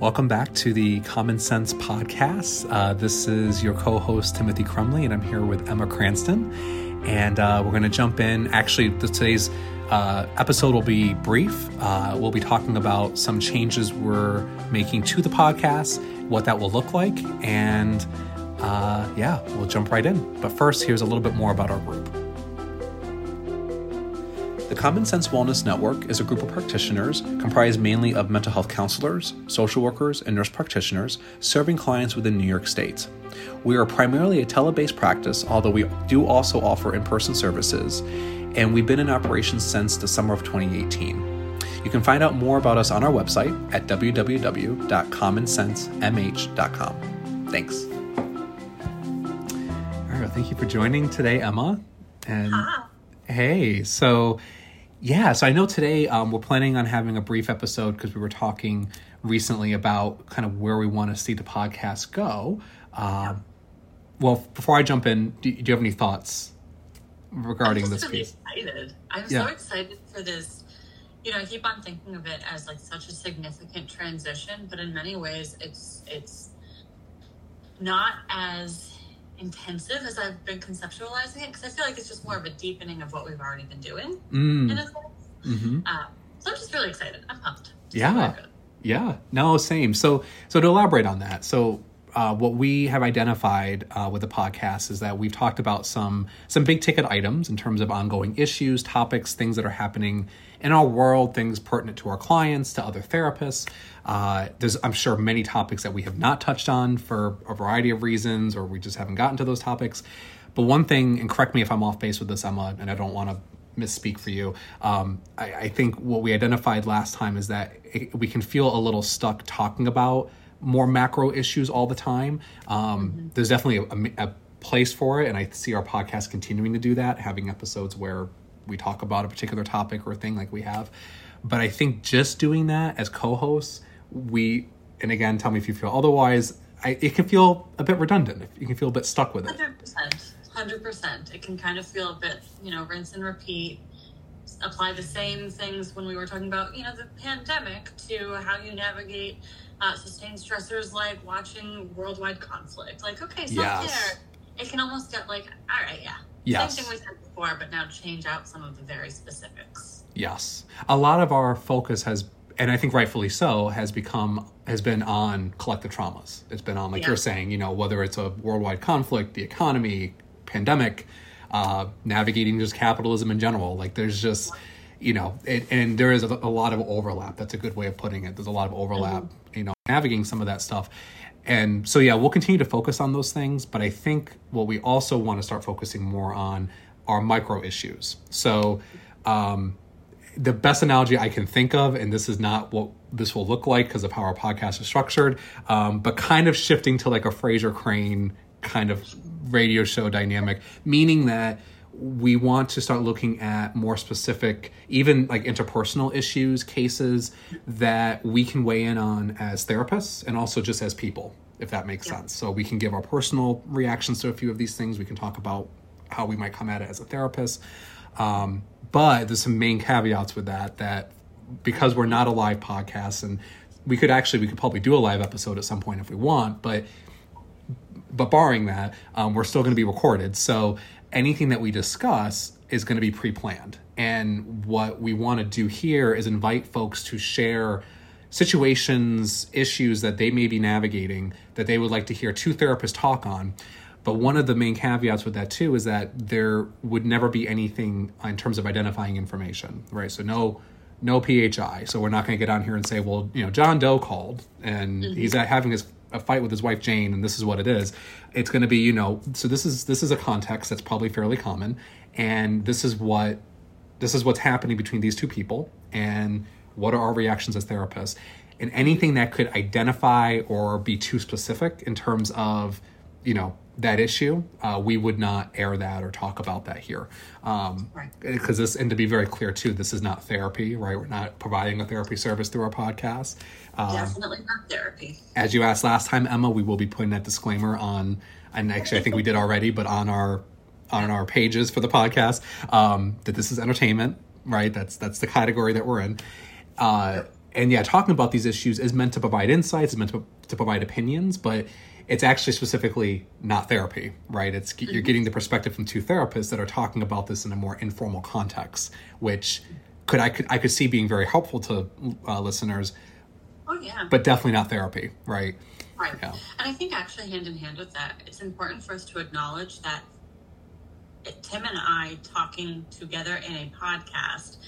Welcome back to the Common Sense Podcast. Uh, this is your co host, Timothy Crumley, and I'm here with Emma Cranston. And uh, we're going to jump in. Actually, today's uh, episode will be brief. Uh, we'll be talking about some changes we're making to the podcast, what that will look like, and uh, yeah, we'll jump right in. But first, here's a little bit more about our group. The Common Sense Wellness Network is a group of practitioners comprised mainly of mental health counselors, social workers, and nurse practitioners serving clients within New York State. We are primarily a tele based practice, although we do also offer in person services, and we've been in operation since the summer of 2018. You can find out more about us on our website at www.commonsensemh.com. Thanks. All right, well, thank you for joining today, Emma. And hey, so yeah, so I know today um, we're planning on having a brief episode because we were talking recently about kind of where we want to see the podcast go. Um, Well, before I jump in, do, do you have any thoughts regarding I'm this really piece? excited. I'm Yeah. so excited for this. You know, I keep on thinking of it as like such a significant transition, but in many ways, it's it's not as intensive as I've been conceptualizing it because I feel like it's just more of a deepening of what we've already been doing in Mm, a sense. hmm Um, so I'm just really excited. I'm pumped. Yeah. where it goes. Yeah, no, same. So, so to elaborate on that, so uh, what we have identified uh, with the podcast is that we've talked about some some big ticket items in terms of ongoing issues, topics, things that are happening in our world, things pertinent to our clients, to other therapists. Uh, there's, I'm sure, many topics that we have not touched on for a variety of reasons, or we just haven't gotten to those topics. But one thing, and correct me if I'm off base with this, Emma, and I don't want to misspeak for you. Um, I, I think what we identified last time is that it, we can feel a little stuck talking about more macro issues all the time. Um, There's definitely a, a place for it, and I see our podcast continuing to do that, having episodes where we talk about a particular topic or thing like we have. But I think just doing that as co-hosts, we and again, tell me if you feel otherwise. I, it can feel a bit redundant. You can feel a bit stuck with it. Hundred percent, hundred percent. It can kind of feel a bit, you know, rinse and repeat. Apply the same things when we were talking about, you know, the pandemic to how you navigate uh, sustained stressors like watching worldwide conflict. Like, okay, self care. Yes. It can almost get like, all right, yeah, Yes. same thing we said before, but now change out some of the very specifics. Yes. A lot of our focus has and I think rightfully so has become has been on collective traumas. It's been on like Yeah. you're saying, you know, whether it's a worldwide conflict, the economy, pandemic, uh, navigating just capitalism in general. Like there's just you know, it, and there is a, a lot of overlap. That's a good way of putting it. There's a lot of overlap, you know, navigating some of that stuff. And so, yeah, we'll continue to focus on those things. But I think what we also want to start focusing more on are micro issues. So, um, the best analogy I can think of, and this is not what this will look like because of how our podcast is structured, um, but kind of shifting to like a Frasier Crane kind of radio show dynamic, meaning that we want to start looking at more specific, even like interpersonal issues, cases that we can weigh in on as therapists and also just as people, if that makes sense. So we can give our personal reactions to a few of these things. We can talk about how we might come at it as a therapist. Um, but there's some main caveats with that that because we're not a live podcast and we could actually we could probably do a live episode at some point if we want, but but barring that, um, we're still going to be recorded. So anything that we discuss is going to be pre-planned. And what we want to do here is invite folks to share situations, issues that they may be navigating that they would like to hear two therapists talk on. But one of the main caveats with that too is that there would never be anything in terms of identifying information, right? So no, no PHI. So we're not going to get on here and say, well, you know, John Doe called and he's at having his a fight with his wife Jane, and this is what it is. It's going to be, you know, so this is this is a context that's probably fairly common, and this is what this is what's happening between these two people, and what are our reactions as therapists, and anything that could identify or be too specific in terms of, you know, that issue, uh, we would not air that or talk about that here. Um, Right. because this and to be very clear too this is not therapy right we're not providing a therapy service through our podcast um, Definitely not therapy. as you asked last time emma we will be putting that disclaimer on and actually i think we did already but on our on our pages for the podcast um, that this is entertainment right that's that's the category that we're in uh, and yeah, talking about these issues is meant to provide insights, is meant to, to provide opinions, but it's actually specifically not therapy, right? It's mm-hmm. you're getting the perspective from two therapists that are talking about this in a more informal context, which could I could I could see being very helpful to uh, listeners. Oh yeah, but definitely not therapy, right? Right, yeah. and I think actually hand in hand with that, it's important for us to acknowledge that Tim and I talking together in a podcast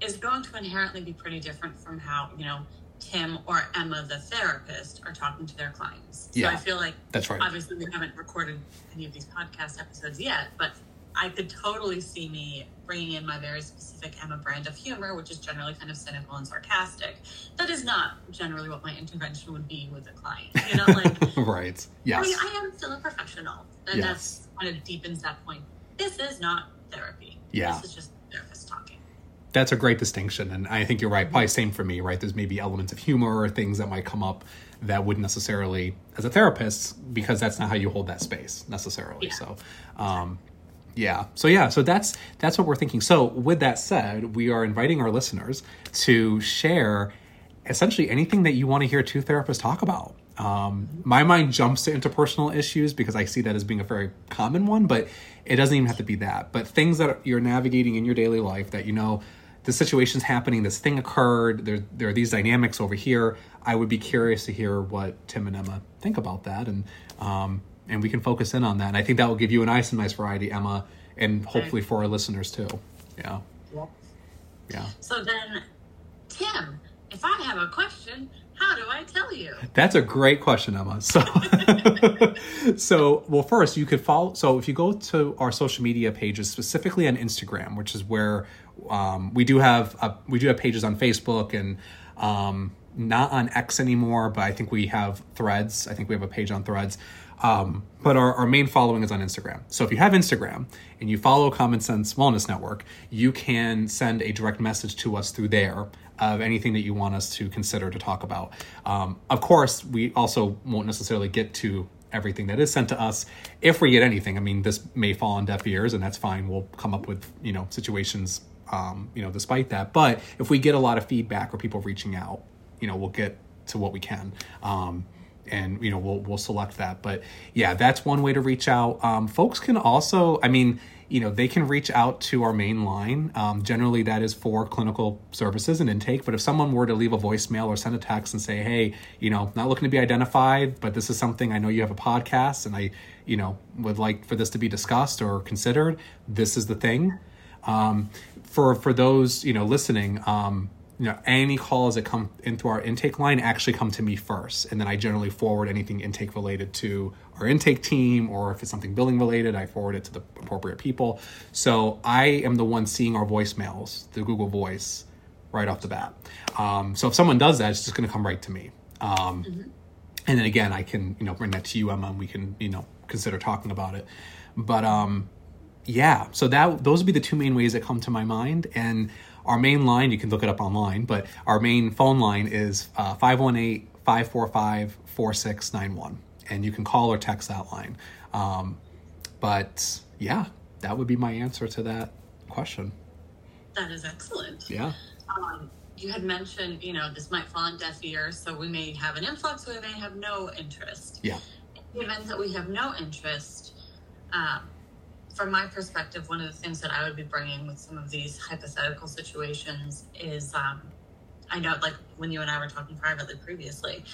is going to inherently be pretty different from how you know Tim or Emma, the therapist, are talking to their clients. So yeah, I feel like that's right. Obviously, we haven't recorded any of these podcast episodes yet, but I could totally see me bringing in my very specific Emma brand of humor, which is generally kind of cynical and sarcastic. That is not generally what my intervention would be with a client. You know, like right? Yes. I mean, I am still a professional, and yes. that's kind of deepens that point. This is not therapy. Yeah. This is just therapist talking that's a great distinction and i think you're right probably same for me right there's maybe elements of humor or things that might come up that wouldn't necessarily as a therapist because that's not how you hold that space necessarily yeah. so um, yeah so yeah so that's that's what we're thinking so with that said we are inviting our listeners to share essentially anything that you want to hear two therapists talk about um, my mind jumps to interpersonal issues because I see that as being a very common one, but it doesn't even have to be that. But things that you're navigating in your daily life that you know the situation's happening, this thing occurred, there, there are these dynamics over here. I would be curious to hear what Tim and Emma think about that, and um, and we can focus in on that. And I think that will give you a nice and nice variety, Emma, and hopefully for our listeners too. Yeah. Yep. Yeah. So then, Tim, if I have a question, how do I tell you? That's a great question, Emma. So, so well, first you could follow. So, if you go to our social media pages, specifically on Instagram, which is where um, we do have a, we do have pages on Facebook and um, not on X anymore, but I think we have Threads. I think we have a page on Threads. Um, but our, our main following is on Instagram. So if you have Instagram and you follow Common Sense Wellness Network, you can send a direct message to us through there of anything that you want us to consider to talk about. Um, of course, we also won't necessarily get to everything that is sent to us if we get anything. I mean, this may fall on deaf ears, and that's fine. We'll come up with you know situations, um, you know, despite that. But if we get a lot of feedback or people reaching out, you know, we'll get to what we can. Um, and you know we'll we'll select that but yeah that's one way to reach out um, folks can also i mean you know they can reach out to our main line um, generally that is for clinical services and intake but if someone were to leave a voicemail or send a text and say hey you know not looking to be identified but this is something i know you have a podcast and i you know would like for this to be discussed or considered this is the thing um, for for those you know listening um, you know any calls that come in through our intake line actually come to me first and then i generally forward anything intake related to our intake team or if it's something billing related i forward it to the appropriate people. So i am the one seeing our voicemails the google voice right off the bat. Um, so if someone does that it's just going to come right to me. Um, mm-hmm. and then again i can you know bring that to you emma and we can you know consider talking about it. But um yeah so that those would be the two main ways that come to my mind and our main line, you can look it up online, but our main phone line is 518 545 4691. And you can call or text that line. Um, but yeah, that would be my answer to that question. That is excellent. Yeah. Um, you had mentioned, you know, this might fall on deaf ears, so we may have an influx, we may have no interest. Yeah. In the event that we have no interest, um, from my perspective, one of the things that I would be bringing with some of these hypothetical situations is um, I know, like when you and I were talking privately previously,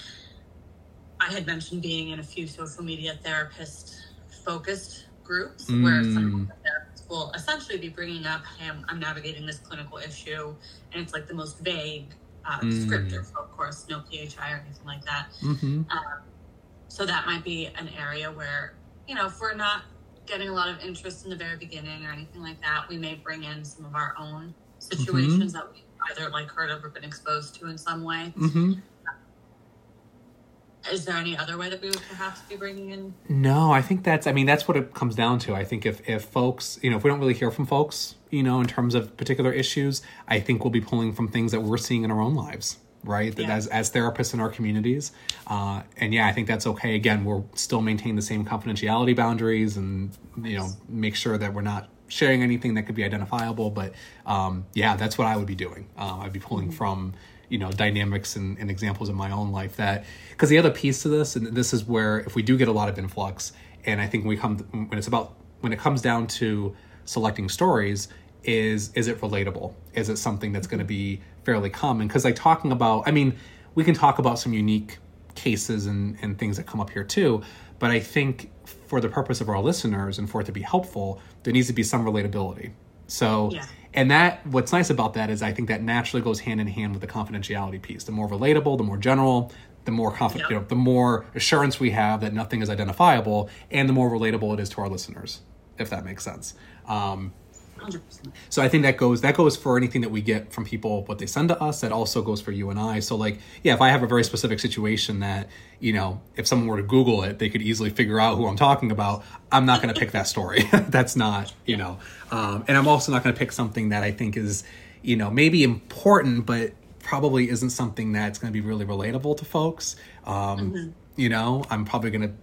I had mentioned being in a few social media therapist focused groups mm. where some therapists will essentially be bringing up, hey, I'm, I'm, navigating this clinical issue, and it's like the most vague uh, mm. descriptor. So, of course, no PHI or anything like that. Mm-hmm. Um, so, that might be an area where, you know, if we're not getting a lot of interest in the very beginning or anything like that, we may bring in some of our own situations mm-hmm. that we either like heard of or been exposed to in some way. Mm-hmm. Is there any other way that we would perhaps be bringing in? No, I think that's. I mean, that's what it comes down to. I think if if folks, you know, if we don't really hear from folks, you know, in terms of particular issues, I think we'll be pulling from things that we're seeing in our own lives right? Yeah. As as therapists in our communities, uh, and yeah, I think that's okay. Again, we'll still maintain the same confidentiality boundaries, and you know, make sure that we're not sharing anything that could be identifiable. But um, yeah, that's what I would be doing. Uh, I'd be pulling mm-hmm. from you know dynamics and, and examples in my own life that because the other piece to this and this is where if we do get a lot of influx and i think when we come when it's about when it comes down to selecting stories is is it relatable is it something that's going to be fairly common because like talking about i mean we can talk about some unique cases and and things that come up here too but i think for the purpose of our listeners and for it to be helpful there needs to be some relatability so Yeah. and that what's nice about that is I think that naturally goes hand in hand with the confidentiality piece. The more relatable, the more general, the more confident, Yep. you know, the more assurance we have that nothing is identifiable, and the more relatable it is to our listeners, if that makes sense. Um, 100%. so I think that goes that goes for anything that we get from people what they send to us. That also goes for you and I. So like yeah, if I have a very specific situation that you know if someone were to Google it, they could easily figure out who I'm talking about. I'm not going to pick that story. That's not you know, um, and I'm also not going to pick something that I think is you know maybe important, but probably isn't something that's going to be really relatable to folks. Um, You know, I'm probably going to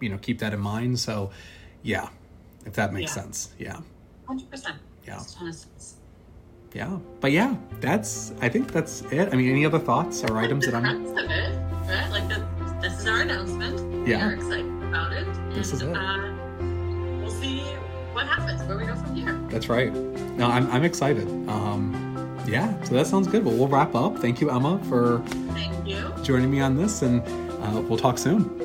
you know keep that in mind. So yeah, if that makes Yeah. sense, yeah. 100%. Yeah. Makes a ton of sense. Yeah, but yeah, that's. I think that's it. I mean, any other thoughts or items that I'm? Of it, right? Like that, this is our announcement. Yeah. We are excited about it. This and, is it. Uh, we'll see what happens, where we go from here. That's right. No, I'm I'm excited. Um, yeah, so that sounds good. Well, we'll wrap up. Thank you, Emma, for Thank you. joining me on this, and uh, we'll talk soon.